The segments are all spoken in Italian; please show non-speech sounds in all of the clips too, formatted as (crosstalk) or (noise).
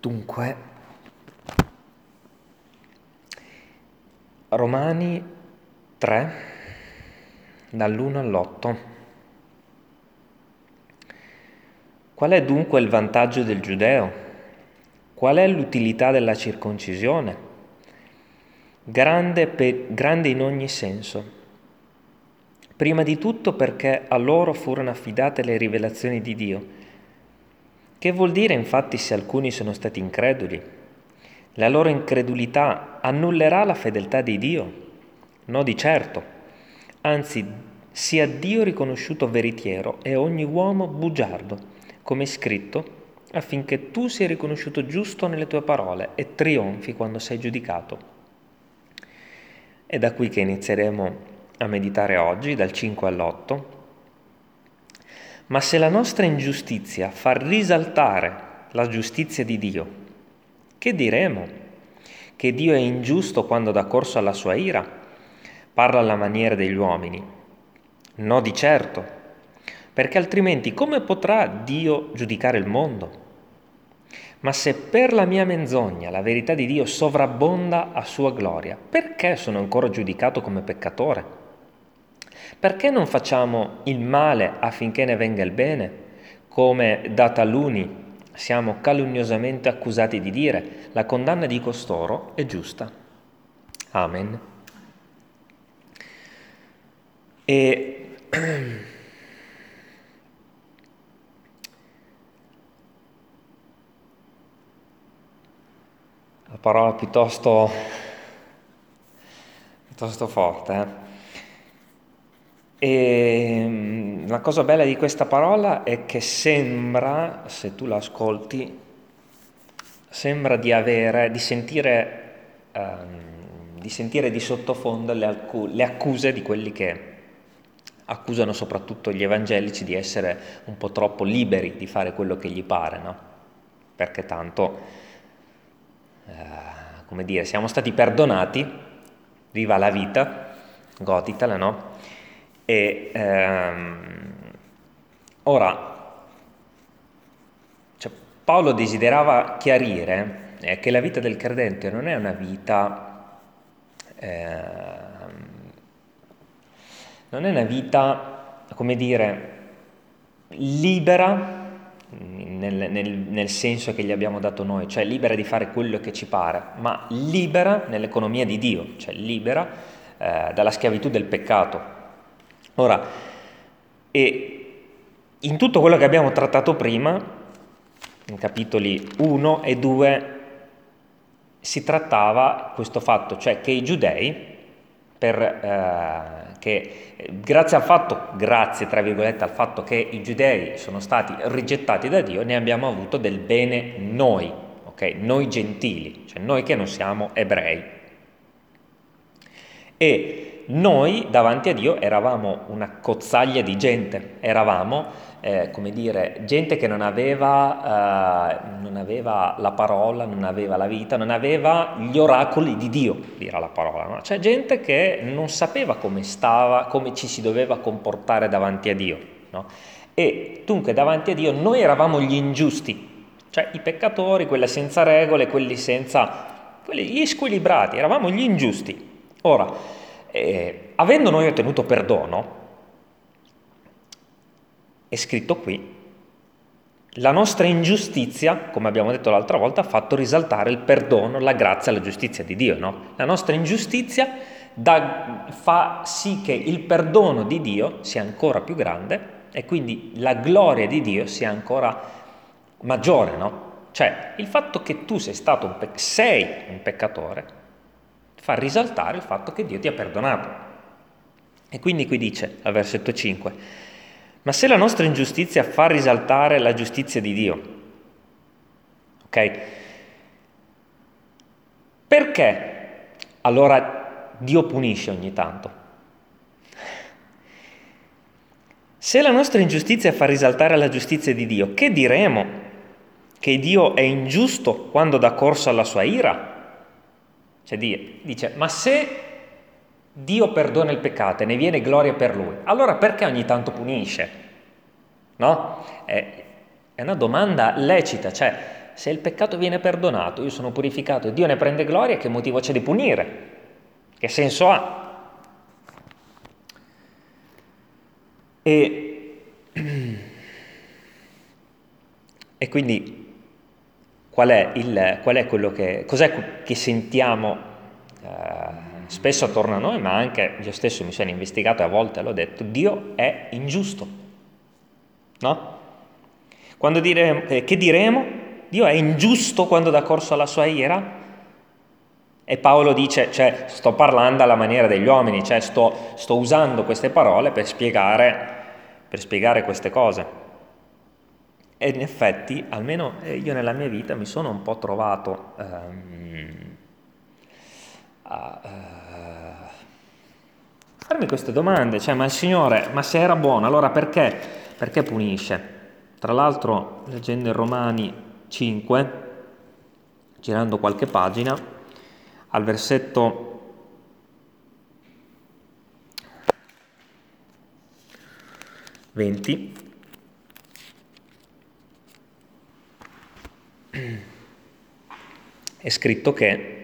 Dunque, Romani 3, dall'1 all'8. Qual è dunque il vantaggio del giudeo? Qual è l'utilità della circoncisione? Grande, pe- grande in ogni senso. Prima di tutto perché a loro furono affidate le rivelazioni di Dio che vuol dire infatti se alcuni sono stati increduli? La loro incredulità annullerà la fedeltà di Dio? No, di certo. Anzi, sia Dio riconosciuto veritiero e ogni uomo bugiardo, come è scritto, affinché tu sia riconosciuto giusto nelle tue parole e trionfi quando sei giudicato. È da qui che inizieremo a meditare oggi, dal 5 all'8 ma se la nostra ingiustizia fa risaltare la giustizia di Dio, che diremo? Che Dio è ingiusto quando dà corso alla sua ira? Parla alla maniera degli uomini? No, di certo, perché altrimenti come potrà Dio giudicare il mondo? Ma se per la mia menzogna la verità di Dio sovrabbonda a sua gloria, perché sono ancora giudicato come peccatore? Perché non facciamo il male affinché ne venga il bene? Come da taluni siamo calunniosamente accusati di dire, la condanna di costoro è giusta. Amen. E (clears throat) la parola piuttosto, piuttosto forte, eh? E mm, la cosa bella di questa parola è che sembra, se tu la ascolti, sembra di avere, di sentire, um, di, sentire di sottofondo le, alcu- le accuse di quelli che accusano soprattutto gli evangelici di essere un po' troppo liberi di fare quello che gli pare, no? Perché tanto, eh, come dire, siamo stati perdonati, viva la vita, goditela, no? E ehm, ora, cioè, Paolo desiderava chiarire eh, che la vita del credente non è una vita, eh, non è una vita, come dire, libera nel, nel, nel, senso che gli abbiamo dato noi, cioè libera di fare quello che ci pare, ma libera nell'economia di Dio, cioè libera eh, dalla schiavitù del peccato. Ora, in tutto quello che abbiamo trattato prima, in capitoli 1 e 2, si trattava questo fatto, cioè che i giudei, per, eh, che grazie al fatto, grazie tra virgolette al fatto che i giudei sono stati rigettati da Dio, ne abbiamo avuto del bene noi, ok? Noi gentili, cioè noi che non siamo ebrei. E noi davanti a Dio eravamo una cozzaglia di gente, eravamo, eh, come dire, gente che non aveva, eh, non aveva, la parola, non aveva la vita, non aveva gli oracoli di Dio, dirà la parola. No? C'è gente che non sapeva come stava, come ci si doveva comportare davanti a Dio. No? E dunque davanti a Dio noi eravamo gli ingiusti, cioè i peccatori, quelli senza regole, quelli senza... Quelli, squilibrati, eravamo gli ingiusti. Ora, eh, avendo noi ottenuto perdono, è scritto qui, la nostra ingiustizia, come abbiamo detto l'altra volta, ha fatto risaltare il perdono, la grazia, la giustizia di Dio. No? La nostra ingiustizia da, fa sì che il perdono di Dio sia ancora più grande e quindi la gloria di Dio sia ancora maggiore. No? Cioè, il fatto che tu sei stato un, pe- sei un peccatore fa risaltare il fatto che Dio ti ha perdonato. E quindi qui dice, al versetto 5, ma se la nostra ingiustizia fa risaltare la giustizia di Dio, ok? Perché allora Dio punisce ogni tanto? Se la nostra ingiustizia fa risaltare la giustizia di Dio, che diremo? Che Dio è ingiusto quando dà corso alla sua ira? Cioè dice, ma se Dio perdona il peccato e ne viene gloria per lui, allora perché ogni tanto punisce? No? È, una domanda lecita, cioè se il peccato viene perdonato, io sono purificato e Dio ne prende gloria, che motivo c'è di punire? Che senso ha? E, (clears throat) e quindi qual è, il, qual è quello che, cos'è che sentiamo eh, spesso attorno a noi, ma anche io stesso mi sono investigato e a volte l'ho detto, Dio è ingiusto. No? Quando diremo, eh, che diremo? Dio è ingiusto quando dà corso alla sua ira? E Paolo dice, cioè, sto parlando alla maniera degli uomini, cioè sto, sto usando queste parole per spiegare, per spiegare, queste cose. E in effetti, almeno eh, io nella mia vita mi sono un po' trovato um, a uh, farmi queste domande, cioè, ma il Signore, ma se era buono, allora perché? Perché punisce? Tra l'altro, leggendo in Romani 5, girando qualche pagina, al versetto è scritto che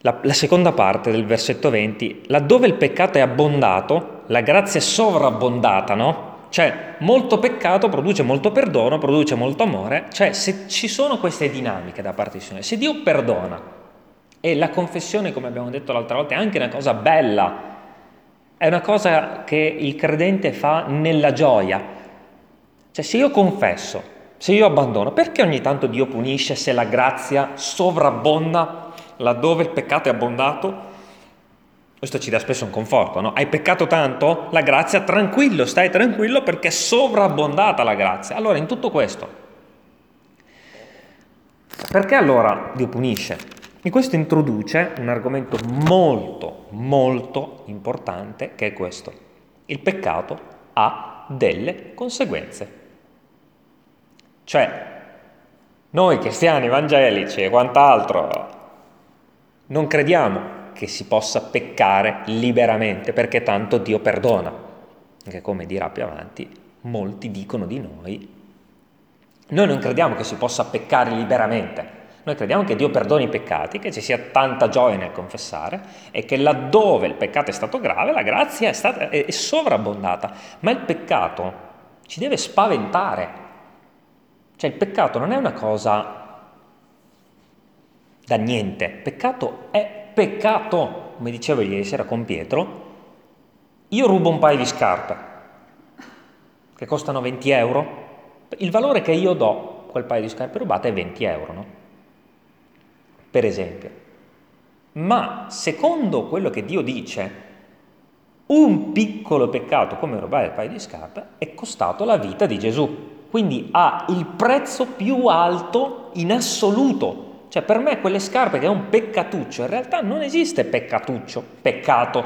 la, la, seconda parte del versetto 20, laddove il peccato è abbondato, la grazia è sovrabbondata, no? Cioè, molto peccato produce molto perdono, produce molto amore. Cioè, se ci sono queste dinamiche da parte di Signore, se Dio perdona, e la confessione, come abbiamo detto l'altra volta, è anche una cosa bella, è una cosa che il credente fa nella gioia. Cioè, se io confesso, se io abbandono, perché ogni tanto Dio punisce se la grazia sovrabbonda laddove il peccato è abbondato? Questo ci dà spesso un conforto, no? Hai peccato tanto? La grazia, tranquillo, stai tranquillo perché è sovrabbondata la grazia. Allora, in tutto questo, perché allora Dio punisce? E questo introduce un argomento molto, molto importante che è questo. Il peccato ha delle conseguenze. Cioè, noi cristiani evangelici e quant'altro non crediamo che si possa peccare liberamente, perché tanto Dio perdona. Che come dirà più avanti, molti dicono di noi, noi non crediamo che si possa peccare liberamente, noi crediamo che Dio perdoni i peccati, che ci sia tanta gioia nel confessare e che laddove il peccato è stato grave, la grazia è, stata, è, sovrabbondata. Ma il peccato ci deve spaventare. Cioè il peccato non è una cosa da niente, peccato è peccato, come dicevo ieri sera con Pietro, io rubo un paio di scarpe che costano 20 euro, il valore che io do quel paio di scarpe rubate è 20 euro, no? Per esempio. Ma secondo quello che Dio dice, un piccolo peccato come rubare il paio di scarpe è costato la vita di Gesù. Quindi ha il prezzo più alto in assoluto cioè per me quelle scarpe che è un peccatuccio, in realtà non esiste peccatuccio, peccato,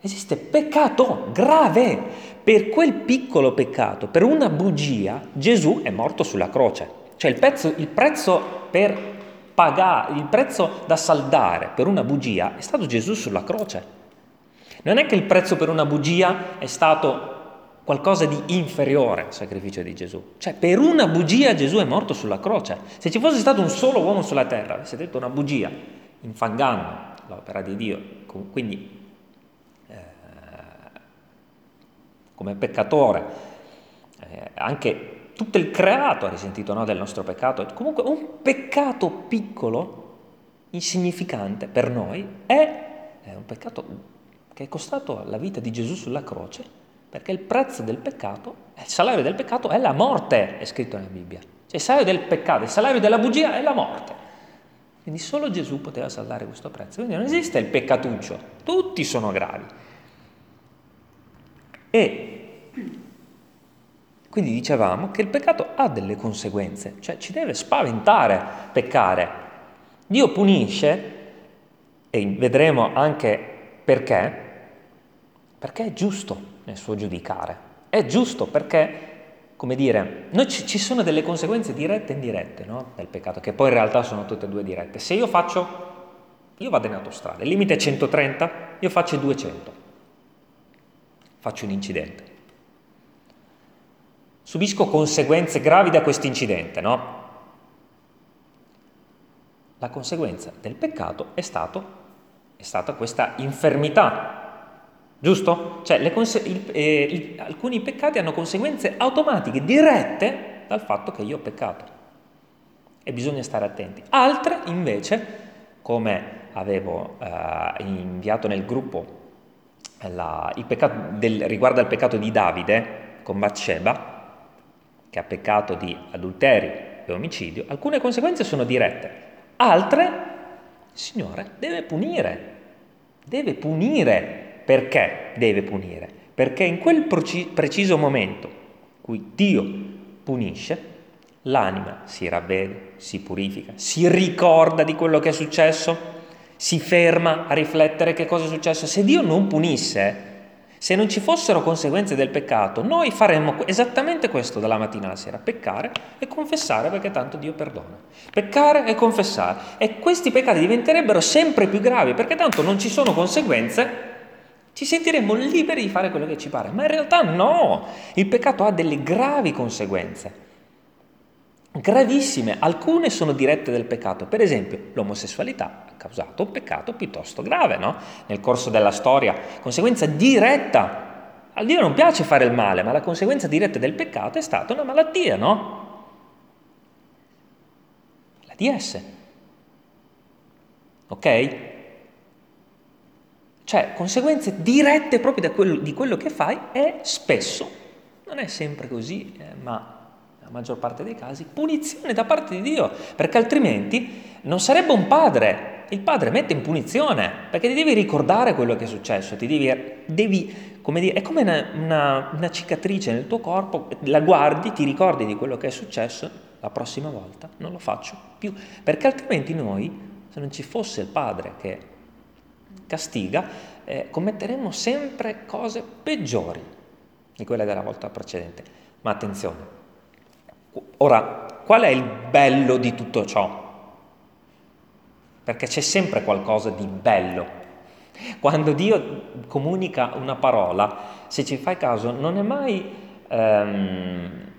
esiste peccato grave. Per quel piccolo peccato, per una bugia, Gesù è morto sulla croce. Cioè il, pezzo, il prezzo per pagare, il prezzo da saldare per una bugia è stato Gesù sulla croce. Non è che il prezzo per una bugia è stato qualcosa di inferiore al sacrificio di Gesù. Cioè, per una bugia Gesù è morto sulla croce. Se ci fosse stato un solo uomo sulla terra, avesse detto una bugia, infangando l'opera di Dio, quindi eh, come peccatore, eh, anche tutto il creato ha risentito no, del nostro peccato. Comunque un peccato piccolo, insignificante per noi, è, è un peccato che è costato la vita di Gesù sulla croce perché il prezzo del peccato, il salario del peccato è la morte, è scritto nella Bibbia. Cioè il salario del peccato, il salario della bugia è la morte. Quindi solo Gesù poteva saldare questo prezzo. Quindi non esiste il peccatuccio, tutti sono gravi. E quindi dicevamo che il peccato ha delle conseguenze, cioè ci deve spaventare peccare. Dio punisce, e vedremo anche perché, perché è giusto nel suo giudicare. È giusto perché, come dire, ci, ci sono delle conseguenze dirette e indirette no? del peccato, che poi in realtà sono tutte e due dirette. Se io faccio, io vado in autostrada, il limite è 130, io faccio 200, faccio un incidente. subisco conseguenze gravi da questo incidente, no? La conseguenza del peccato è, stato, è stata questa infermità, giusto? Cioè conse- il, eh, il, alcuni peccati hanno conseguenze automatiche, dirette dal fatto che io ho peccato e bisogna stare attenti. Altre invece, come avevo eh, inviato nel gruppo la, del, riguardo al peccato di Davide con Bathsheba, che ha peccato di adulterio e omicidio, alcune conseguenze sono dirette, altre il Signore deve punire, deve punire. Perché deve punire? Perché in quel preciso momento in cui Dio punisce, l'anima si ravvede, si purifica, si ricorda di quello che è successo, si ferma a riflettere che cosa è successo. Se Dio non punisse, se non ci fossero conseguenze del peccato, noi faremmo esattamente questo dalla mattina alla sera, peccare e confessare perché tanto Dio perdona. Peccare e confessare. E questi peccati diventerebbero sempre più gravi perché tanto non ci sono conseguenze, ci sentiremmo liberi di fare quello che ci pare. Ma in realtà no, il peccato ha delle gravi conseguenze gravissime, alcune sono dirette del peccato, per esempio l'omosessualità ha causato un peccato piuttosto grave, no? Nel corso della storia, conseguenza diretta. A Dio non piace fare il male, ma la conseguenza diretta del peccato è stata una malattia, no? La DS. Ok? Cioè, conseguenze dirette proprio quello, di quello che fai e spesso, non è sempre così, eh, ma nella maggior parte dei casi, punizione da parte di Dio, perché altrimenti non sarebbe un padre. Il padre mette in punizione, perché ti devi ricordare quello che è successo, ti devi, devi come dire, è come una, una, una cicatrice nel tuo corpo, la guardi, ti ricordi di quello che è successo, la prossima volta non lo faccio più, perché altrimenti noi, se non ci fosse il padre che castiga, eh, commetteremmo sempre cose peggiori di quelle della volta precedente. Ma attenzione, Ora, qual è il bello di tutto ciò? Perché c'è sempre qualcosa di bello. Quando Dio comunica una parola, se ci fai caso, non è mai, um,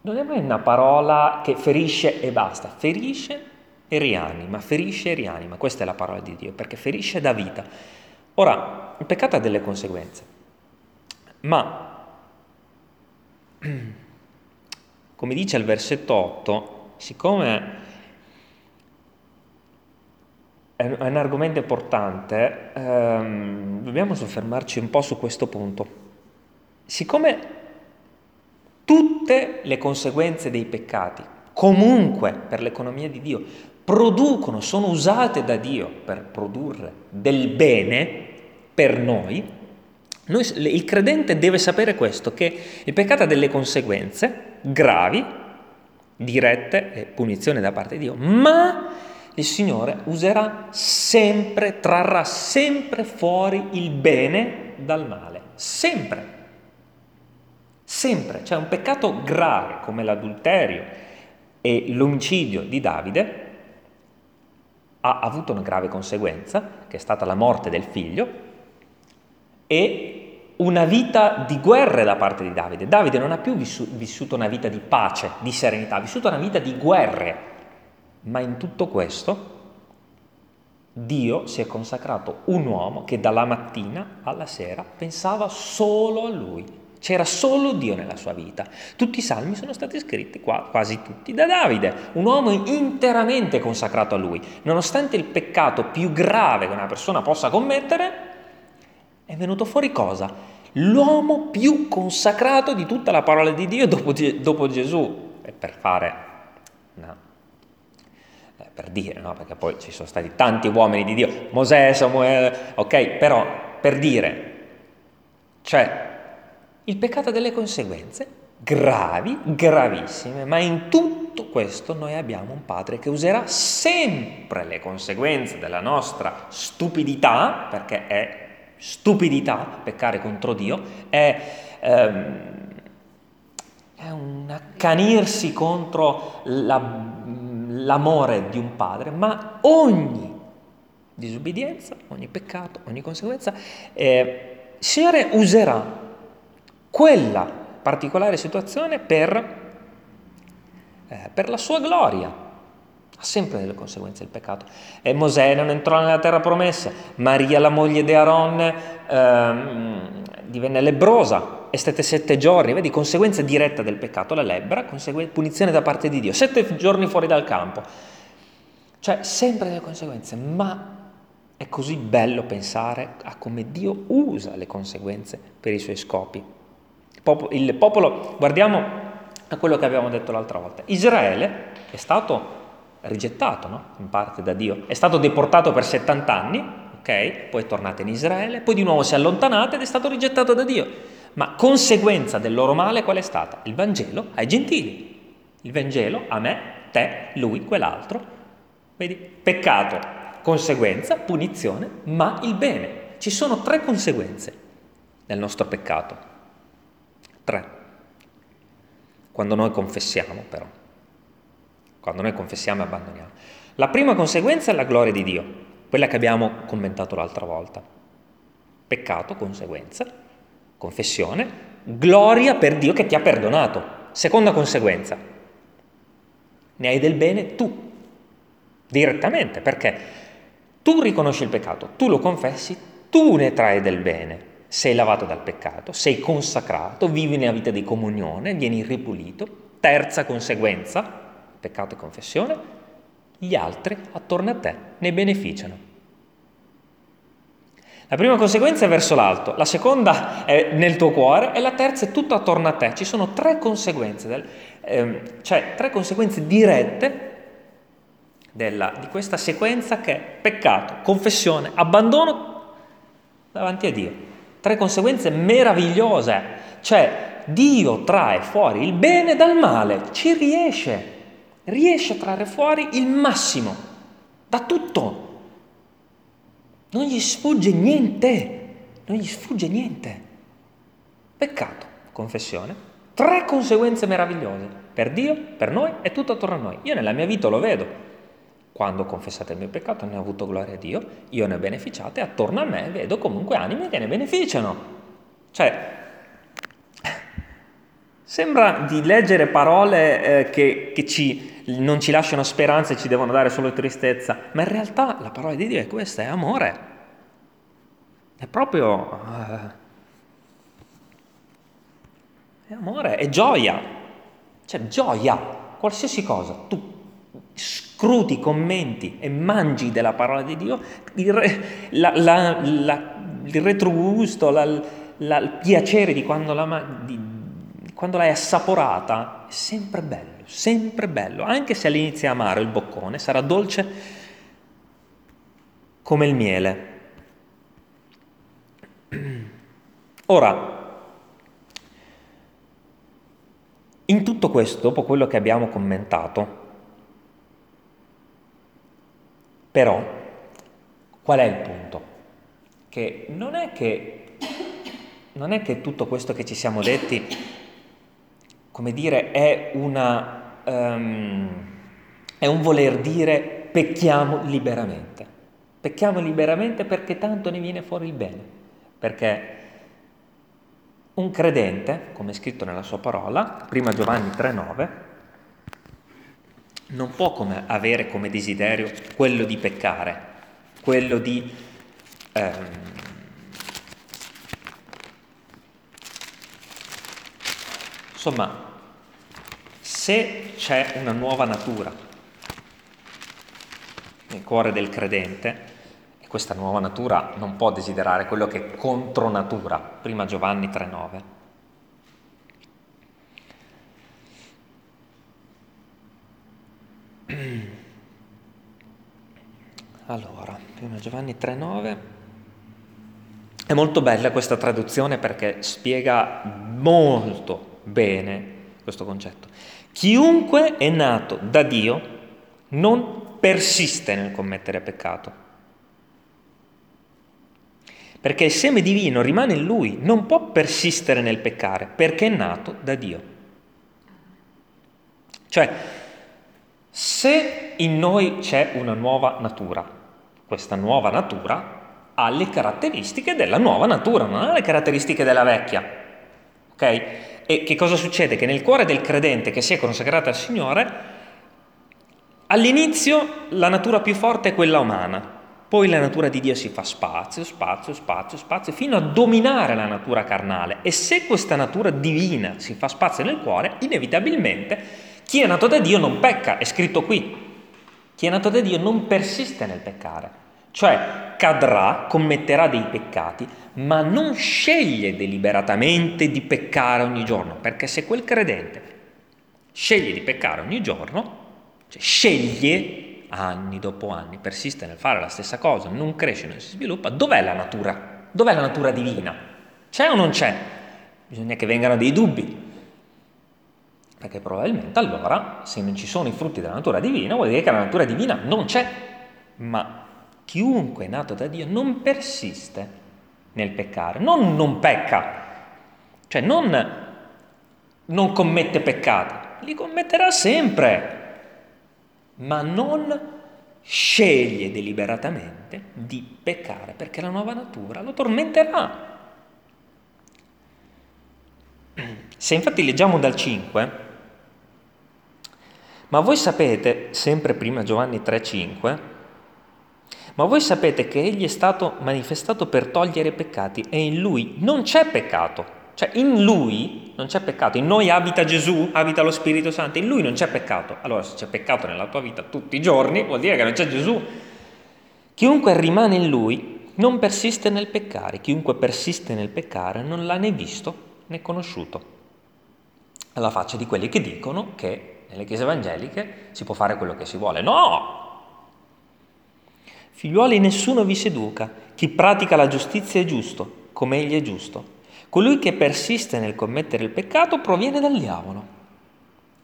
non è mai una parola che ferisce e basta, ferisce e rianima, ferisce e rianima, questa è la parola di Dio, perché ferisce da vita. Ora, il peccato ha delle conseguenze, ma (clears throat) come dice il versetto 8, siccome è un argomento importante, ehm, dobbiamo soffermarci un po' su questo punto. Siccome tutte le conseguenze dei peccati, comunque per l'economia di Dio, producono, sono usate da Dio per produrre del bene per noi, noi, il credente deve sapere questo, che il peccato ha delle conseguenze gravi, dirette e punizione da parte di Dio, ma il Signore userà sempre, trarrà sempre fuori il bene dal male, sempre. Sempre, cioè un peccato grave come l'adulterio e l'omicidio di Davide ha avuto una grave conseguenza, che è stata la morte del figlio, e una vita di guerre da parte di Davide. Davide non ha più vissuto una vita di pace, di serenità, ha vissuto una vita di guerre. Ma in tutto questo Dio si è consacrato un uomo che dalla mattina alla sera pensava solo a lui. C'era solo Dio nella sua vita. Tutti i salmi sono stati scritti qua, quasi tutti da Davide, un uomo interamente consacrato a lui. Nonostante il peccato più grave che una persona possa commettere, è venuto fuori cosa? L'uomo più consacrato di tutta la parola di Dio dopo, dopo Gesù. E per fare, no, eh, per dire, no? perché poi ci sono stati tanti uomini di Dio, Mosè, Samuele, ok, però per dire, cioè il peccato ha delle conseguenze gravi, gravissime, ma in tutto questo noi abbiamo un padre che userà sempre le conseguenze della nostra stupidità, perché è stupidità, peccare contro Dio, è, ehm, è un accanirsi contro la, l'amore di un padre, ma ogni disobbedienza, ogni peccato, ogni conseguenza, eh, Signore userà quella particolare situazione per, eh, per la sua gloria. Ha sempre delle conseguenze il peccato. E Mosè non entrò nella terra promessa, Maria, la moglie di Aaron, ehm, divenne lebrosa e stette sette giorni, vedi, conseguenza diretta del peccato, la lebbra, punizione da parte di Dio, sette giorni fuori dal campo. Cioè, sempre delle conseguenze, ma è così bello pensare a come Dio usa le conseguenze per i suoi scopi. Il popolo, guardiamo a quello che abbiamo detto l'altra volta, Israele è stato rigettato no? in parte da Dio, è stato deportato per 70 anni, ok? Poi è tornato in Israele, poi di nuovo si è allontanato ed è stato rigettato da Dio. Ma conseguenza del loro male qual è stata? Il Vangelo ai gentili. Il Vangelo a me, te, lui, quell'altro. Vedi? Peccato, conseguenza, punizione, ma il bene. Ci sono tre conseguenze nel nostro peccato. Tre. Quando noi confessiamo però. Quando noi confessiamo e abbandoniamo. La prima conseguenza è la gloria di Dio, quella che abbiamo commentato l'altra volta. Peccato, conseguenza, confessione, gloria per Dio che ti ha perdonato. Seconda conseguenza, ne hai del bene tu, direttamente, perché tu riconosci il peccato, tu lo confessi, tu ne trai del bene. Sei lavato dal peccato, sei consacrato, vivi nella vita di comunione, vieni ripulito. Terza conseguenza, peccato e confessione, gli altri attorno a te ne beneficiano. La prima conseguenza è verso l'alto, la seconda è nel tuo cuore e la terza è tutto attorno a te. Ci sono tre conseguenze, del, ehm, cioè tre conseguenze dirette della, di questa sequenza che è peccato, confessione, abbandono davanti a Dio. Tre conseguenze meravigliose, cioè Dio trae fuori il bene dal male, ci riesce, riesce a trarre fuori il massimo da tutto. Non gli sfugge niente, non gli sfugge niente. Peccato, confessione, tre conseguenze meravigliose per Dio, per noi e tutto attorno a noi. Io nella mia vita lo vedo. Quando confessate il mio peccato ne ho avuto gloria a Dio, io ne ho beneficiato e attorno a me vedo comunque anime che ne beneficiano. Cioè, sembra di leggere parole eh, che, che ci, non ci lasciano speranza e ci devono dare solo tristezza, ma in realtà la parola di Dio è questa, è amore. È proprio... Uh, è amore, è gioia. Cioè, gioia, qualsiasi cosa, tu scruti, commenti e mangi della parola di Dio, il, re, la, la, la, il retrogusto, il piacere di quando, di quando l'hai assaporata è sempre bello, sempre bello, anche se all'inizio è amaro il boccone, sarà dolce come il miele. (clears throat) Ora, in tutto questo, dopo quello che abbiamo commentato, però, qual è il punto? Che non è che, non è che tutto questo che ci siamo detti, come dire, è, una, um, è un voler dire pecchiamo liberamente. Pecchiamo liberamente perché tanto ne viene fuori il bene. Perché un credente, come è scritto nella sua parola, prima Giovanni 3,9, non può come avere come desiderio quello di peccare, quello di... Ehm, insomma, se c'è una nuova natura nel cuore del credente, e questa nuova natura non può desiderare quello che è contro natura, prima Giovanni 3,9, (clears throat) Allora, prima Giovanni 3,9. È molto bella questa traduzione perché spiega molto bene questo concetto. Chiunque è nato da Dio non persiste nel commettere peccato. Perché il seme divino rimane in lui, non può persistere nel peccare perché è nato da Dio. Cioè, se in noi c'è una nuova natura, questa nuova natura ha le caratteristiche della nuova natura, non ha le caratteristiche della vecchia. Ok? E che cosa succede? Che nel cuore del credente che si è consacrato al Signore, all'inizio la natura più forte è quella umana, poi la natura di Dio si fa spazio, spazio, spazio, spazio, fino a dominare la natura carnale. E se questa natura divina si fa spazio nel cuore, inevitabilmente chi è nato da Dio non pecca, è scritto qui. Chi è nato da Dio non persiste nel peccare, cioè cadrà, commetterà dei peccati, ma non sceglie deliberatamente di peccare ogni giorno, perché se quel credente sceglie di peccare ogni giorno, cioè sceglie anni dopo anni, persiste nel fare la stessa cosa, non cresce, non si sviluppa, dov'è la natura? Dov'è la natura divina? C'è o non c'è? Bisogna che vengano dei dubbi. Perché probabilmente allora, se non ci sono i frutti della natura divina, vuol dire che la natura divina non c'è. Ma chiunque è nato da Dio non persiste nel peccare, non non pecca, cioè non, non commette peccati, li commetterà sempre, ma non sceglie deliberatamente di peccare perché la nuova natura lo tormenterà. Se infatti leggiamo dal 5, ma voi sapete, sempre prima Giovanni 3,5, ma voi sapete che egli è stato manifestato per togliere i peccati e in lui non c'è peccato. Cioè in lui non c'è peccato, in noi abita Gesù, abita lo Spirito Santo, in lui non c'è peccato. Allora se c'è peccato nella tua vita tutti i giorni vuol dire che non c'è Gesù. Chiunque rimane in lui non persiste nel peccare, chiunque persiste nel peccare non l'ha né visto né conosciuto. Alla faccia di quelli che dicono che nelle chiese evangeliche si può fare quello che si vuole. No! Figliuoli, nessuno vi seduca, chi pratica la giustizia è giusto, come egli è giusto. Colui che persiste nel commettere il peccato proviene dal diavolo,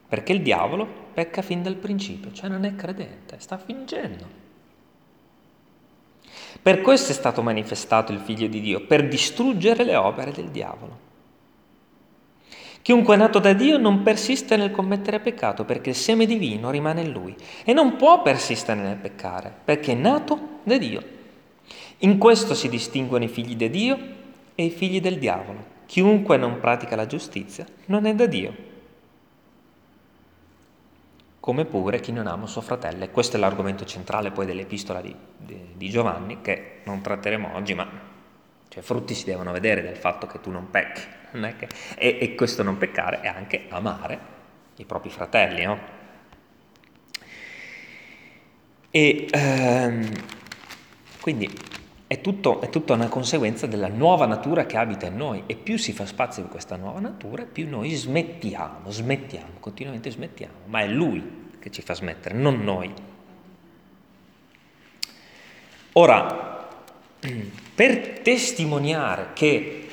perché il diavolo pecca fin dal principio, cioè non è credente, sta fingendo. Per questo è stato manifestato il Figlio di Dio, per distruggere le opere del diavolo. Chiunque è nato da Dio non persiste nel commettere peccato perché il seme divino rimane in lui e non può persistere nel peccare perché è nato da Dio. In questo si distinguono i figli di Dio e i figli del diavolo. Chiunque non pratica la giustizia non è da Dio. Come pure chi non ama suo fratello. E questo è l'argomento centrale poi dell'epistola di, di, di Giovanni, che non tratteremo oggi, ma cioè, frutti si devono vedere del fatto che tu non pecchi. Non che, e, e, questo non peccare è anche amare i propri fratelli, no? E ehm, quindi è, tutto, è tutta una conseguenza della nuova natura che abita in noi e più si fa spazio in questa nuova natura, più noi smettiamo, smettiamo, continuamente smettiamo, ma è Lui che ci fa smettere, non noi. Ora, per testimoniare che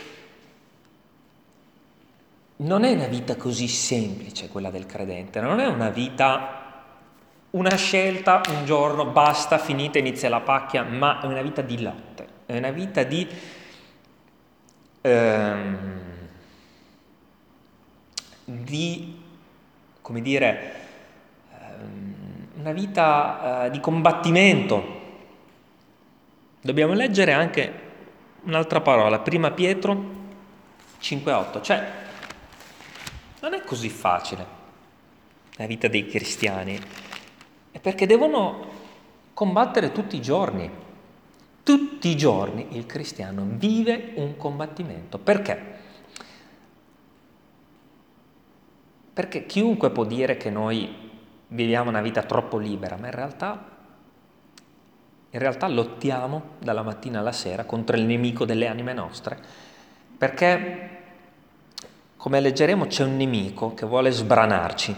non è una vita così semplice quella del credente, non è una vita una scelta, un giorno, basta, finita, inizia la pacchia, ma è una vita di lotte, è una vita di... Ehm, di, come dire, ehm, una vita eh, di combattimento. Dobbiamo leggere anche un'altra parola, prima Pietro 5.8, cioè non è così facile la vita dei cristiani. È perché devono combattere tutti i giorni. Tutti i giorni il cristiano vive un combattimento. Perché? Perché chiunque può dire che noi viviamo una vita troppo libera, ma in realtà, in realtà lottiamo dalla mattina alla sera contro il nemico delle anime nostre, perché, come leggeremo, c'è un nemico che vuole sbranarci,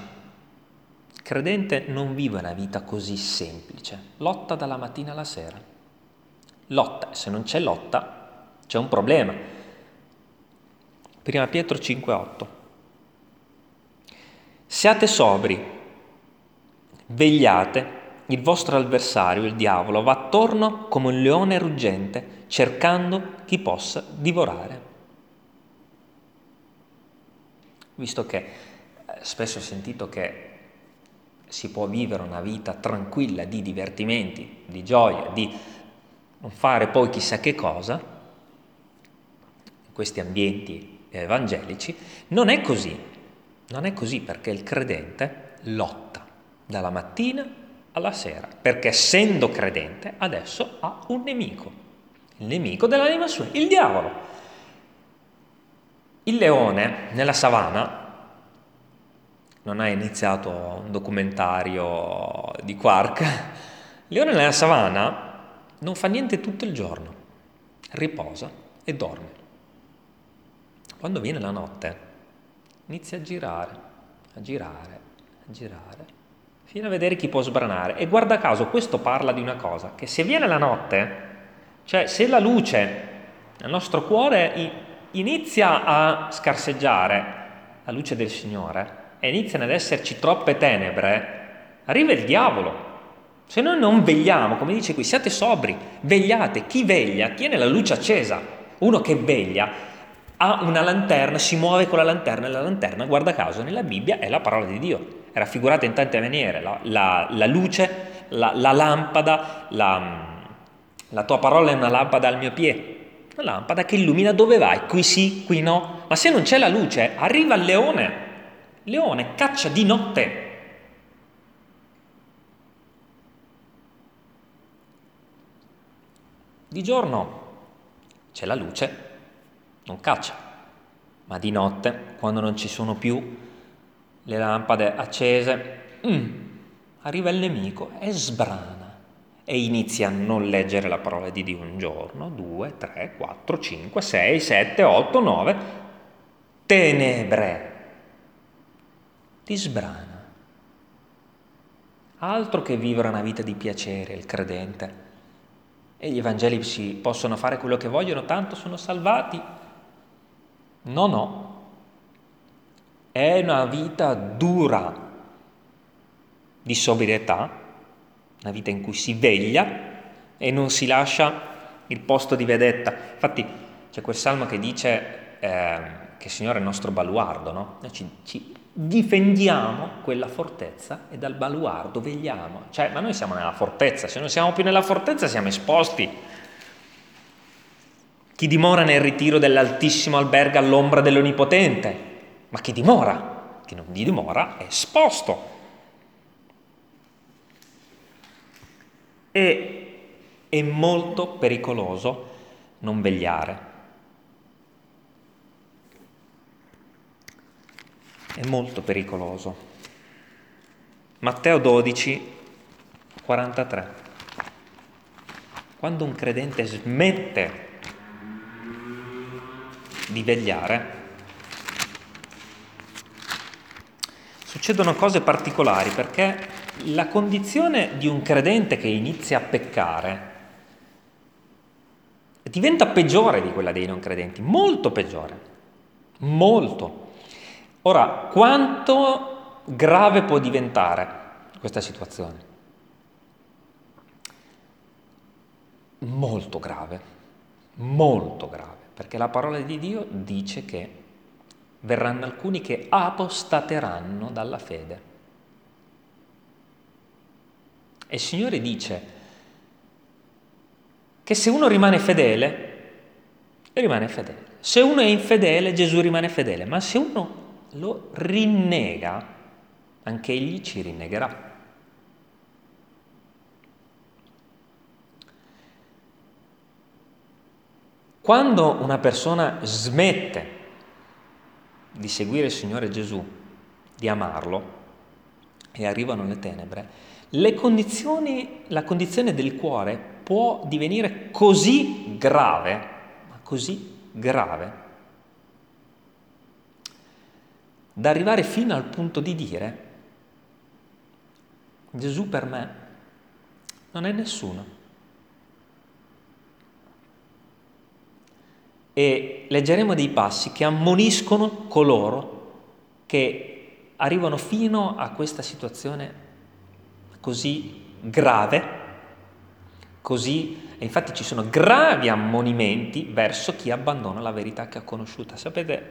credente non vive una vita così semplice, lotta dalla mattina alla sera. Lotta, se non c'è lotta c'è un problema. Prima Pietro 5:8. Siate sobri, vegliate, il vostro avversario, il diavolo, va attorno come un leone ruggente, cercando chi possa divorare. Visto che eh, spesso ho sentito che si può vivere una vita tranquilla di divertimenti, di gioia, di non fare poi chissà che cosa, in questi ambienti evangelici, non è così. Non è così perché il credente lotta dalla mattina alla sera, perché essendo credente adesso ha un nemico, il nemico dell'anima sua, il diavolo. Il leone nella savana non ha iniziato un documentario di Quark. Il leone nella savana non fa niente tutto il giorno, riposa e dorme. Quando viene la notte inizia a girare, a girare, a girare, fino a vedere chi può sbranare. E guarda caso, questo parla di una cosa, che se viene la notte, cioè se la luce nel nostro cuore inizia a scarseggiare, la luce del Signore, e iniziano ad esserci troppe tenebre, arriva il diavolo. Se noi non vegliamo, come dice qui, siate sobri, vegliate. Chi veglia tiene la luce accesa. Uno che veglia ha una lanterna, si muove con la lanterna e la lanterna, guarda caso, nella Bibbia è la parola di Dio. Raffigurata in tante maniere. La, la, la luce, la, la lampada, la tua parola è una lampada al mio piede. Una lampada che illumina dove vai, qui sì, qui no. Ma se non c'è la luce, arriva il leone leone caccia di notte. Di giorno c'è la luce, non caccia, ma di notte, quando non ci sono più le lampade accese, mm, arriva il nemico e sbrana e inizia a non leggere la parola di Dio un giorno, due, tre, quattro, cinque, sei, sette, otto, nove, tenebre ti sbrana. Altro che vivere una vita di piacere, il credente. E gli evangelici possono fare quello che vogliono, tanto sono salvati. No, no. È una vita dura di sobrietà, una vita in cui si veglia e non si lascia il posto di vedetta. Infatti c'è quel salmo che dice eh, che il Signore è il nostro baluardo, no? Ci, ci, difendiamo quella fortezza e dal baluardo vegliamo. Cioè, ma noi siamo nella fortezza, se non siamo più nella fortezza siamo esposti. Chi dimora nel ritiro dell'altissimo alberga all'ombra dell'Onnipotente, ma chi dimora, chi non dimora, è esposto. E è molto pericoloso non vegliare. è molto pericoloso. Matteo 12, 43. Quando un credente smette di vegliare, succedono cose particolari perché la condizione di un credente che inizia a peccare diventa peggiore di quella dei non credenti, molto peggiore, molto. Ora, quanto grave può diventare questa situazione? Molto grave, molto grave, perché la parola di Dio dice che verranno alcuni che apostateranno dalla fede. E il Signore dice che se uno rimane fedele, rimane fedele. Se uno è infedele, Gesù rimane fedele, ma se uno lo rinnega, anche egli ci rinnegherà. Quando una persona smette di seguire il Signore Gesù, di amarlo, e arrivano le tenebre, la condizione del cuore può divenire così grave, ma così grave, da arrivare fino al punto di dire Gesù per me non è nessuno. E leggeremo dei passi che ammoniscono coloro che arrivano fino a questa situazione così grave, così, e infatti ci sono gravi ammonimenti verso chi abbandona la verità che ha conosciuta. Sapete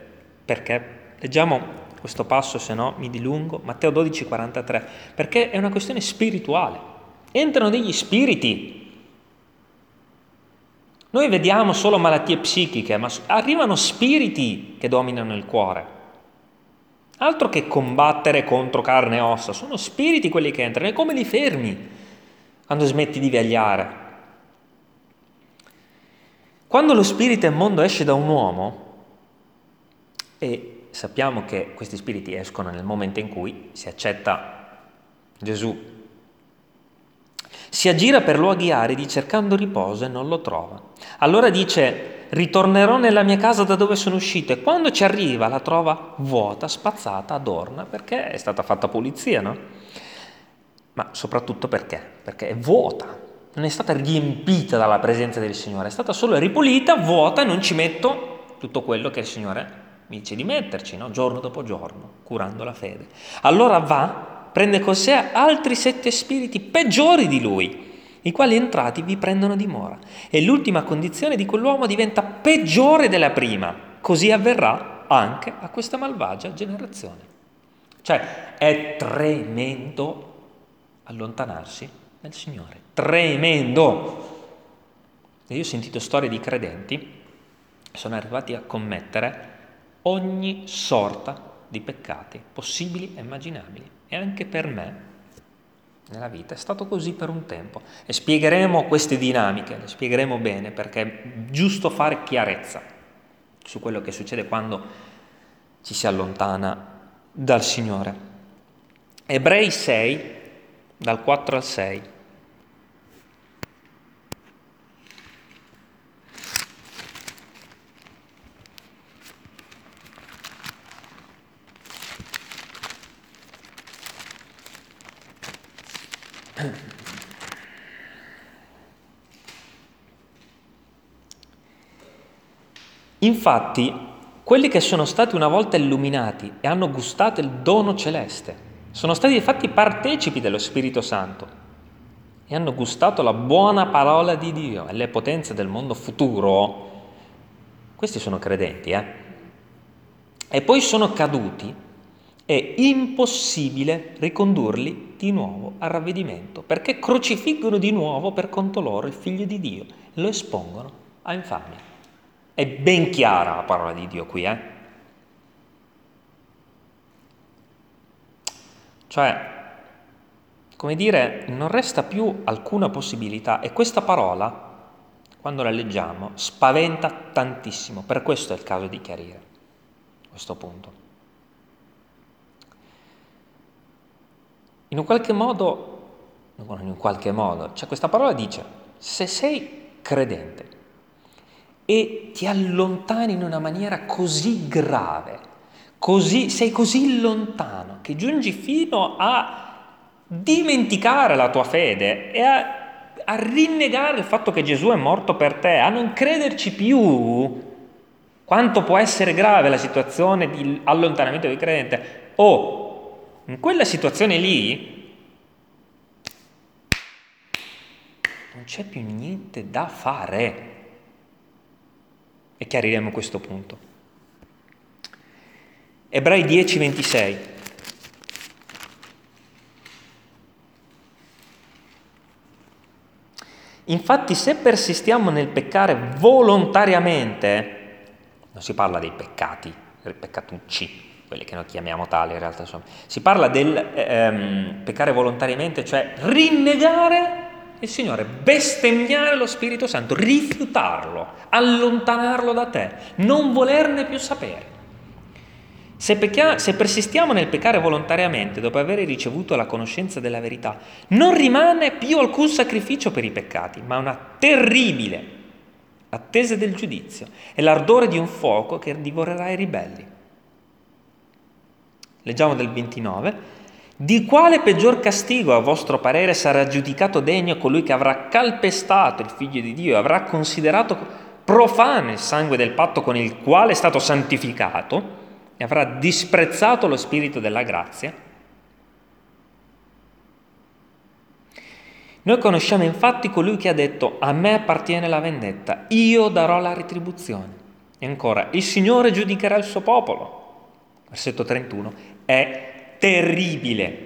perché? Leggiamo questo passo, se no mi dilungo, Matteo 12, 43, perché è una questione spirituale. Entrano degli spiriti Noi vediamo solo malattie psichiche, ma arrivano spiriti che dominano il cuore. Altro che combattere contro carne e ossa, sono spiriti quelli che entrano, e come li fermi quando smetti di vegliare? Quando lo spirito immondo esce da un uomo, e sappiamo che questi spiriti escono nel momento in cui si accetta Gesù si aggira per luoghi aridi cercando riposo e non lo trova. Allora dice, ritornerò nella mia casa da dove sono uscito e quando ci arriva la trova vuota, spazzata, adorna, perché è stata fatta pulizia, no? Ma soprattutto perché? Perché è vuota, non è stata riempita dalla presenza del Signore, è stata solo ripulita, vuota e non ci metto tutto quello che il Signore mi dice di metterci, no? giorno dopo giorno, curando la fede. Allora va prende con sé altri sette spiriti peggiori di lui, i quali entrati vi prendono dimora. E l'ultima condizione di quell'uomo diventa peggiore della prima. Così avverrà anche a questa malvagia generazione. Cioè è tremendo allontanarsi dal Signore. Tremendo! E io ho sentito storie di credenti che sono arrivati a commettere ogni sorta di peccati possibili e immaginabili. E anche per me nella vita è stato così per un tempo. E spiegheremo queste dinamiche, le spiegheremo bene perché è giusto fare chiarezza su quello che succede quando ci si allontana dal Signore. Ebrei 6, dal 4 al 6. Infatti, quelli che sono stati una volta illuminati e hanno gustato il dono celeste, sono stati infatti partecipi dello Spirito Santo e hanno gustato la buona parola di Dio e le potenze del mondo futuro. Questi sono credenti, eh? E poi sono caduti è impossibile ricondurli di nuovo al ravvedimento, perché crocifiggono di nuovo per conto loro il figlio di Dio, lo espongono a infamia. È ben chiara la parola di Dio qui, eh? Cioè, come dire, non resta più alcuna possibilità e questa parola, quando la leggiamo, spaventa tantissimo. Per questo è il caso di chiarire questo punto. In un qualche modo, in qualche modo, cioè questa parola dice, se sei credente e ti allontani in una maniera così grave, così, sei così lontano che giungi fino a dimenticare la tua fede e a, a rinnegare il fatto che Gesù è morto per te, a non crederci più, quanto può essere grave la situazione di allontanamento del credente, o in quella situazione lì non c'è più niente da fare. E chiariremo questo punto. Ebrei 10, 26. Infatti se persistiamo nel peccare volontariamente, non si parla dei peccati, dei peccatucci, quelli che noi chiamiamo tali in realtà sono. Si parla del ehm, peccare volontariamente, cioè rinnegare il Signore, bestemmiare lo Spirito Santo, rifiutarlo, allontanarlo da te, non volerne più sapere. Se, pecchia- se, persistiamo nel peccare volontariamente dopo aver ricevuto la conoscenza della verità, non rimane più alcun sacrificio per i peccati, ma una terribile attesa del giudizio e l'ardore di un fuoco che divorerà i ribelli. Leggiamo del 29. Di quale peggior castigo a vostro parere sarà giudicato degno colui che avrà calpestato il figlio di Dio e avrà considerato profano il sangue del patto con il quale è stato santificato e avrà disprezzato lo spirito della grazia? Noi conosciamo infatti colui che ha detto a me appartiene la vendetta, io darò la retribuzione. E ancora, il Signore giudicherà il suo popolo. Versetto 31 è terribile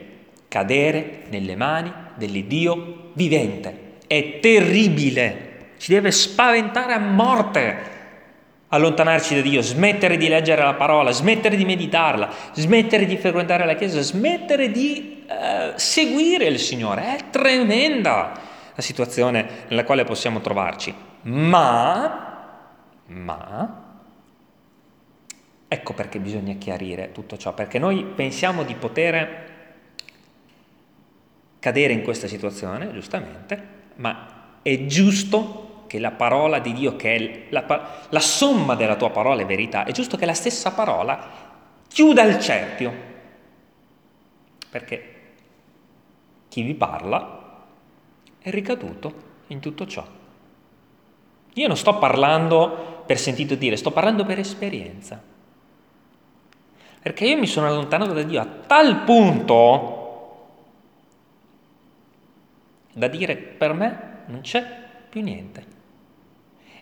cadere nelle mani dell'Iddio vivente. È terribile. ci deve spaventare a morte allontanarci da Dio, smettere di leggere la parola, smettere di meditarla, smettere di frequentare la Chiesa, smettere di eh, seguire il Signore. È tremenda la situazione nella quale possiamo trovarci. Ma, ma, ecco perché bisogna chiarire tutto ciò, perché noi pensiamo di poter cadere in questa situazione, giustamente, ma è giusto che la parola di Dio, che è la, la somma della tua parola è verità, è giusto che la stessa parola chiuda il cerchio, perché chi vi parla è ricaduto in tutto ciò. Io non sto parlando per sentito dire, sto parlando per esperienza. Perché io mi sono allontanato da Dio a tal punto da dire per me non c'è più niente.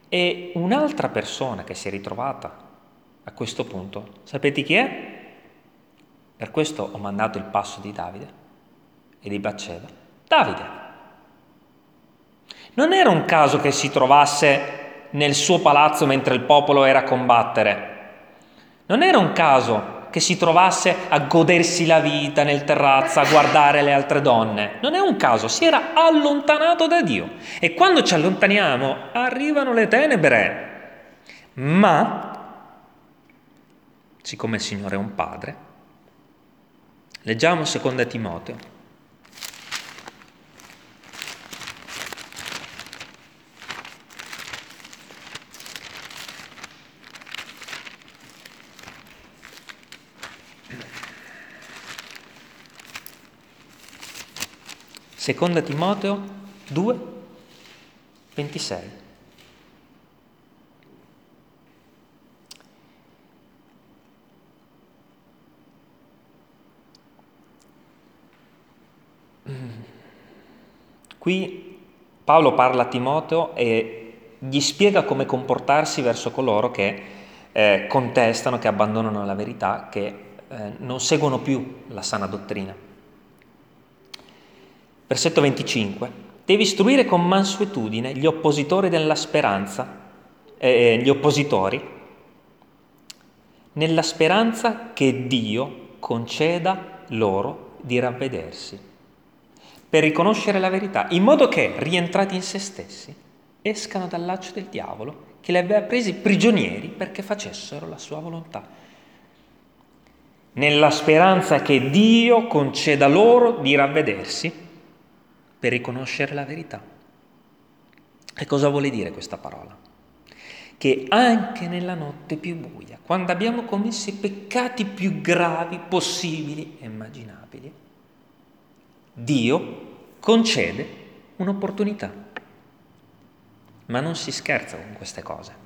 E un'altra persona che si è ritrovata a questo punto, sapete chi è? Per questo ho mandato il passo di Davide e di Bacceva. Davide. Non era un caso che si trovasse nel suo palazzo mentre il popolo era a combattere. Non era un caso che si trovasse a godersi la vita nel terrazzo, a guardare le altre donne. Non è un caso, si era allontanato da Dio. E quando ci allontaniamo arrivano le tenebre. Ma, siccome il Signore è un padre, leggiamo 2 Timoteo Seconda Timoteo 2, 26. Qui Paolo parla a Timoteo e gli spiega come comportarsi verso coloro che eh, contestano, che abbandonano la verità, che eh, non seguono più la sana dottrina. Versetto 25. Devi istruire con mansuetudine gli oppositori della speranza, eh, eh, gli oppositori, nella speranza che Dio conceda loro di ravvedersi, per riconoscere la verità, in modo che, rientrati in se stessi, escano dal laccio del diavolo che li aveva presi prigionieri perché facessero la sua volontà. Nella speranza che Dio conceda loro di ravvedersi per riconoscere la verità. E cosa vuole dire questa parola? Che anche nella notte più buia, quando abbiamo commesso i peccati più gravi possibili e immaginabili, Dio concede un'opportunità. Ma non si scherza con queste cose.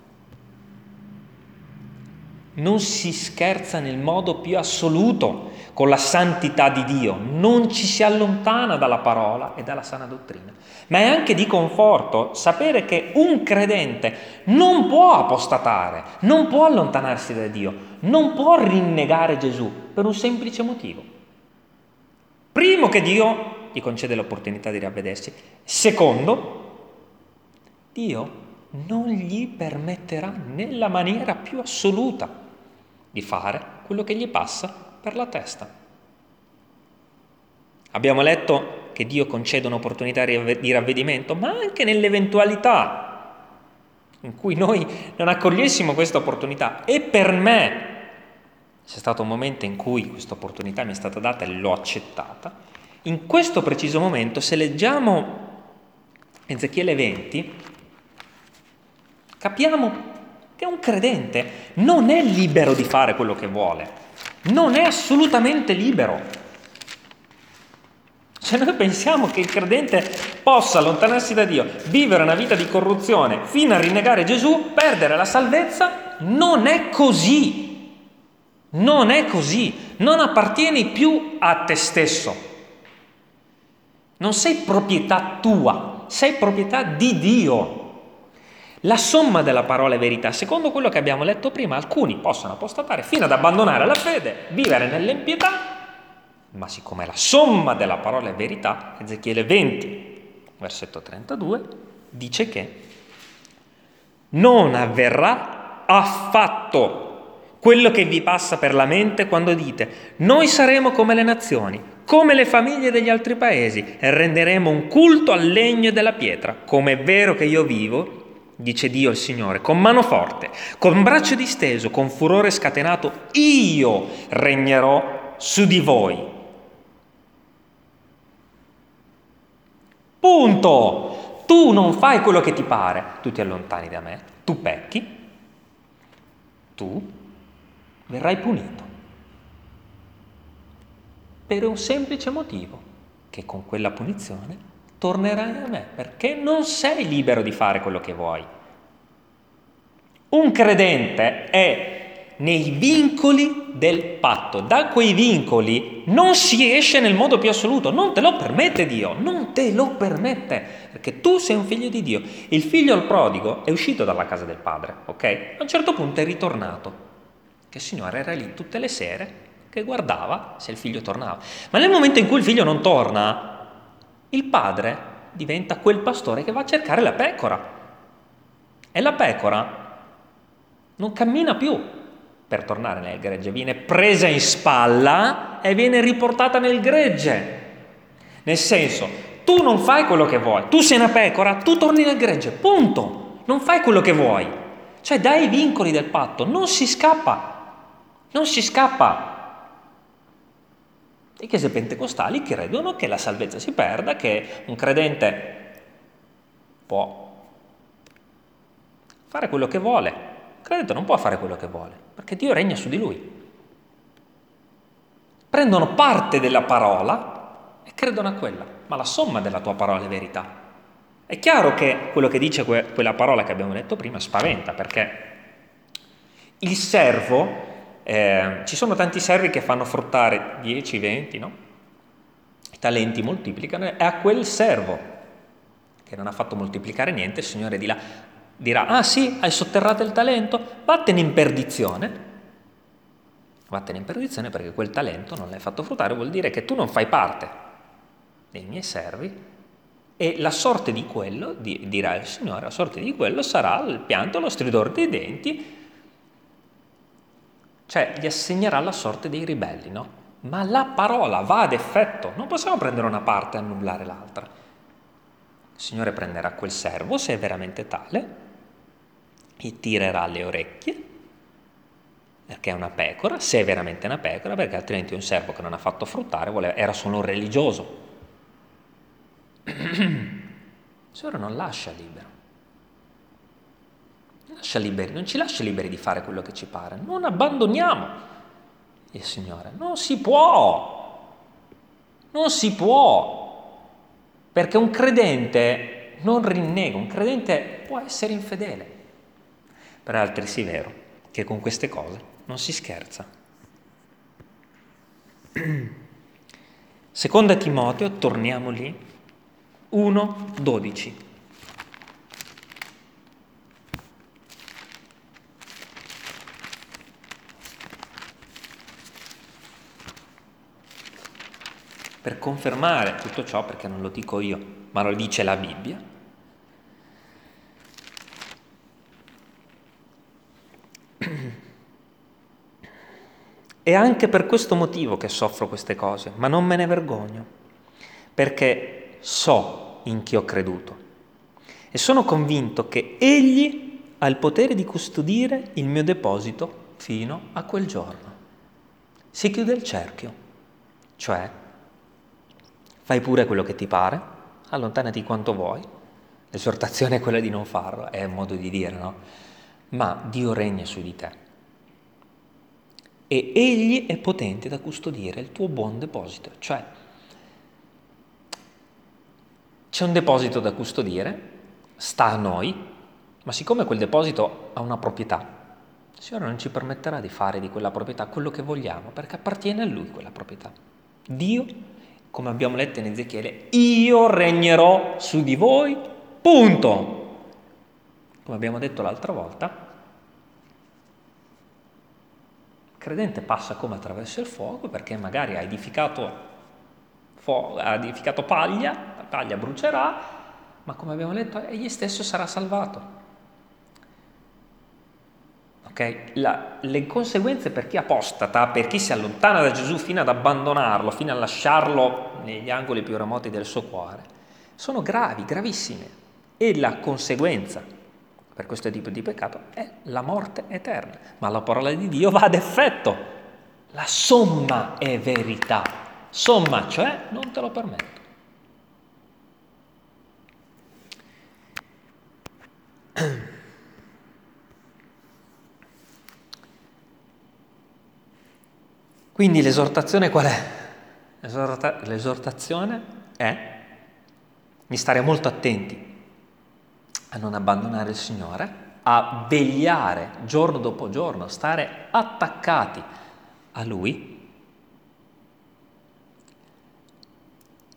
Non si scherza nel modo più assoluto con la santità di Dio, non ci si allontana dalla parola e dalla sana dottrina. Ma è anche di conforto sapere che un credente non può apostatare, non può allontanarsi da Dio, non può rinnegare Gesù per un semplice motivo. Primo che Dio gli concede l'opportunità di ravvedersi, secondo, Dio non gli permetterà nella maniera più assoluta di fare quello che gli passa per la testa. Abbiamo letto che Dio concede un'opportunità di ravvedimento, ma anche nell'eventualità in cui noi non accogliessimo questa opportunità. E per me c'è stato un momento in cui questa opportunità mi è stata data e l'ho accettata. In questo preciso momento, se leggiamo Ezechiele 20, capiamo che un credente non è libero di fare quello che vuole non è assolutamente libero. Se noi pensiamo che il credente possa allontanarsi da Dio, vivere una vita di corruzione fino a rinnegare Gesù, perdere la salvezza, non è così. Non è così. Non appartieni più a te stesso. Non sei proprietà tua, sei proprietà di Dio. La somma della parola è verità, secondo quello che abbiamo letto prima, alcuni possono apostatare fino ad abbandonare la fede, vivere nell'impietà, ma siccome la somma della parola è verità, Ezechiele 20, versetto 32, dice che Non avverrà affatto quello che vi passa per la mente quando dite noi saremo come le nazioni, come le famiglie degli altri paesi e renderemo un culto al legno e della pietra, come è vero che io vivo, dice Dio il Signore, con mano forte, con braccio disteso, con furore scatenato, io regnerò su di voi. Punto! Tu non fai quello che ti pare, tu ti allontani da me, tu pecchi, tu verrai punito. Per un semplice motivo, che con quella punizione tornerai a me, perché non sei libero di fare quello che vuoi. Un credente è nei vincoli del patto. Da quei vincoli non si esce nel modo più assoluto, non te lo permette Dio, non te lo permette, perché tu sei un figlio di Dio. Il figlio al prodigo è uscito dalla casa del padre, ok? A un certo punto è ritornato che Signore era lì tutte le sere che guardava se il figlio tornava. Ma nel momento in cui il figlio non torna, il padre diventa quel pastore che va a cercare la pecora. E la pecora non cammina più per tornare nel gregge, viene presa in spalla e viene riportata nel gregge. Nel senso, tu non fai quello che vuoi, tu sei una pecora, tu torni nel gregge, punto. Non fai quello che vuoi. Cioè dai i vincoli del patto, non si scappa. Non si scappa. I chiese pentecostali credono che la salvezza si perda, che un credente può fare quello che vuole. Un credente non può fare quello che vuole, perché Dio regna su di lui. Prendono parte della parola e credono a quella, ma la somma della tua parola è verità. È chiaro che quello che dice que- quella parola che abbiamo detto prima spaventa, perché il servo eh, ci sono tanti servi che fanno fruttare 10, 20, no? I talenti moltiplicano e a quel servo che non ha fatto moltiplicare niente, il Signore dirà, dirà ah sì, hai sotterrato il talento, vattene in perdizione. Vattene in perdizione perché quel talento non l'hai fatto fruttare, vuol dire che tu non fai parte dei miei servi e la sorte di quello, dirà il Signore, la sorte di quello sarà il pianto, lo stridore dei denti cioè gli assegnerà la sorte dei ribelli, no? Ma la parola va ad effetto, non possiamo prendere una parte e annullare l'altra. Il Signore prenderà quel servo, se è veramente tale, gli tirerà le orecchie, perché è una pecora, se è veramente una pecora, perché altrimenti un servo che non ha fatto fruttare voleva, era solo un religioso. (clears throat) Il Signore non lascia libero lascia liberi, non ci lascia liberi di fare quello che ci pare, non abbandoniamo il Signore, non si può, non si può, perché un credente non rinnega, un credente può essere infedele, per altri sì è vero che con queste cose non si scherza. Seconda Timoteo, torniamo lì, 1, 12. Per confermare tutto ciò, perché non lo dico io, ma lo dice la Bibbia, È (clears throat) anche per questo motivo che soffro queste cose, ma non me ne vergogno, perché so in chi ho creduto e sono convinto che Egli ha il potere di custodire il mio deposito fino a quel giorno. Si chiude il cerchio, cioè fai pure quello che ti pare, allontanati quanto vuoi. L'esortazione è quella di non farlo, è un modo di dire, no? Ma Dio regna su di te. E Egli è potente da custodire il tuo buon deposito. Cioè, c'è un deposito da custodire, sta a noi, ma siccome quel deposito ha una proprietà, il Signore non ci permetterà di fare di quella proprietà quello che vogliamo, perché appartiene a Lui quella proprietà. Dio come abbiamo letto in Ezechiele, io regnerò su di voi, punto. Come abbiamo detto l'altra volta, il credente passa come attraverso il fuoco perché magari ha edificato, fuoco, ha edificato paglia, la paglia brucerà, ma come abbiamo letto egli stesso sarà salvato. Okay? La, le conseguenze per chi apostata, per chi si allontana da Gesù fino ad abbandonarlo, fino a lasciarlo negli angoli più remoti del suo cuore, sono gravi, gravissime. E la conseguenza per questo tipo di peccato è la morte eterna. Ma la parola di Dio va ad effetto. La somma è verità. Somma, cioè non te lo permetto. (clears throat) Quindi l'esortazione qual è? L'esorta- l'esortazione è di stare molto attenti a non abbandonare il Signore, a vegliare giorno dopo giorno, stare attaccati a Lui,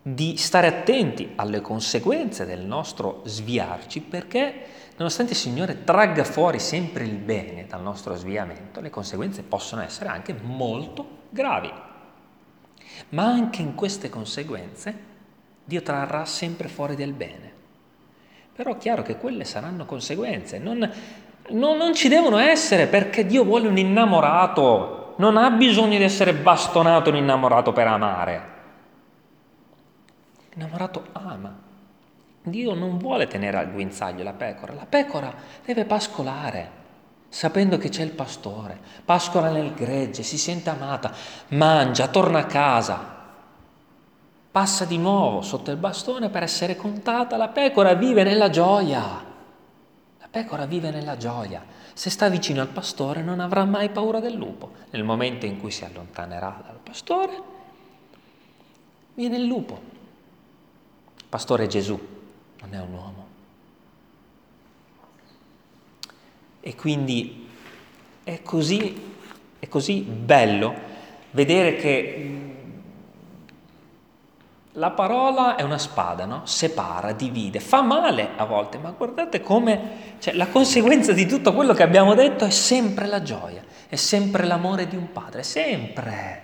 di stare attenti alle conseguenze del nostro sviarci perché nonostante il Signore tragga fuori sempre il bene dal nostro sviamento, le conseguenze possono essere anche molto gravi. Ma anche in queste conseguenze Dio trarrà sempre fuori del bene. Però è chiaro che quelle saranno conseguenze, non, non, non ci devono essere perché Dio vuole un innamorato, non ha bisogno di essere bastonato un innamorato per amare. L'innamorato ama. Dio non vuole tenere al guinzaglio la pecora, la pecora deve pascolare sapendo che c'è il pastore, pascola nel gregge, si sente amata, mangia, torna a casa, passa di nuovo sotto il bastone per essere contata, la pecora vive nella gioia. La pecora vive nella gioia. Se sta vicino al pastore non avrà mai paura del lupo. Nel momento in cui si allontanerà dal pastore, viene il lupo. Il pastore è Gesù, non è un uomo. E quindi è così, è così bello vedere che la parola è una spada, no? separa, divide, fa male a volte, ma guardate come cioè, la conseguenza di tutto quello che abbiamo detto è sempre la gioia, è sempre l'amore di un padre, sempre,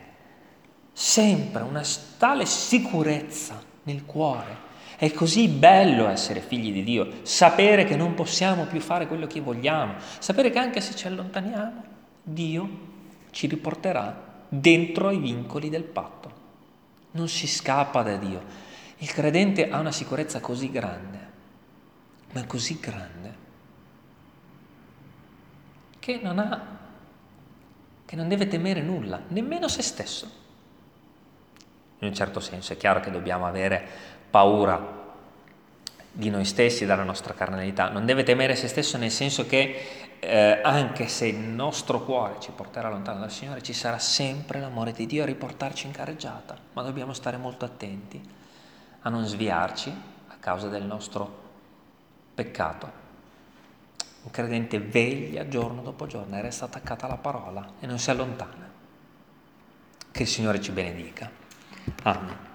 sempre una tale sicurezza nel cuore è così bello essere figli di Dio, sapere che non possiamo più fare quello che vogliamo, sapere che anche se ci allontaniamo, Dio ci riporterà dentro i vincoli del patto. Non si scappa da Dio. Il credente ha una sicurezza così grande, ma così grande, che non ha, che non deve temere nulla, nemmeno se stesso. In un certo senso è chiaro che dobbiamo avere paura di noi stessi, dalla nostra carnalità, non deve temere se stesso nel senso che eh, anche se il nostro cuore ci porterà lontano dal Signore, ci sarà sempre l'amore di Dio a riportarci in carreggiata, ma dobbiamo stare molto attenti a non sviarci a causa del nostro peccato. Un credente veglia giorno dopo giorno e resta attaccata alla parola e non si allontana. Che il Signore ci benedica. Amen.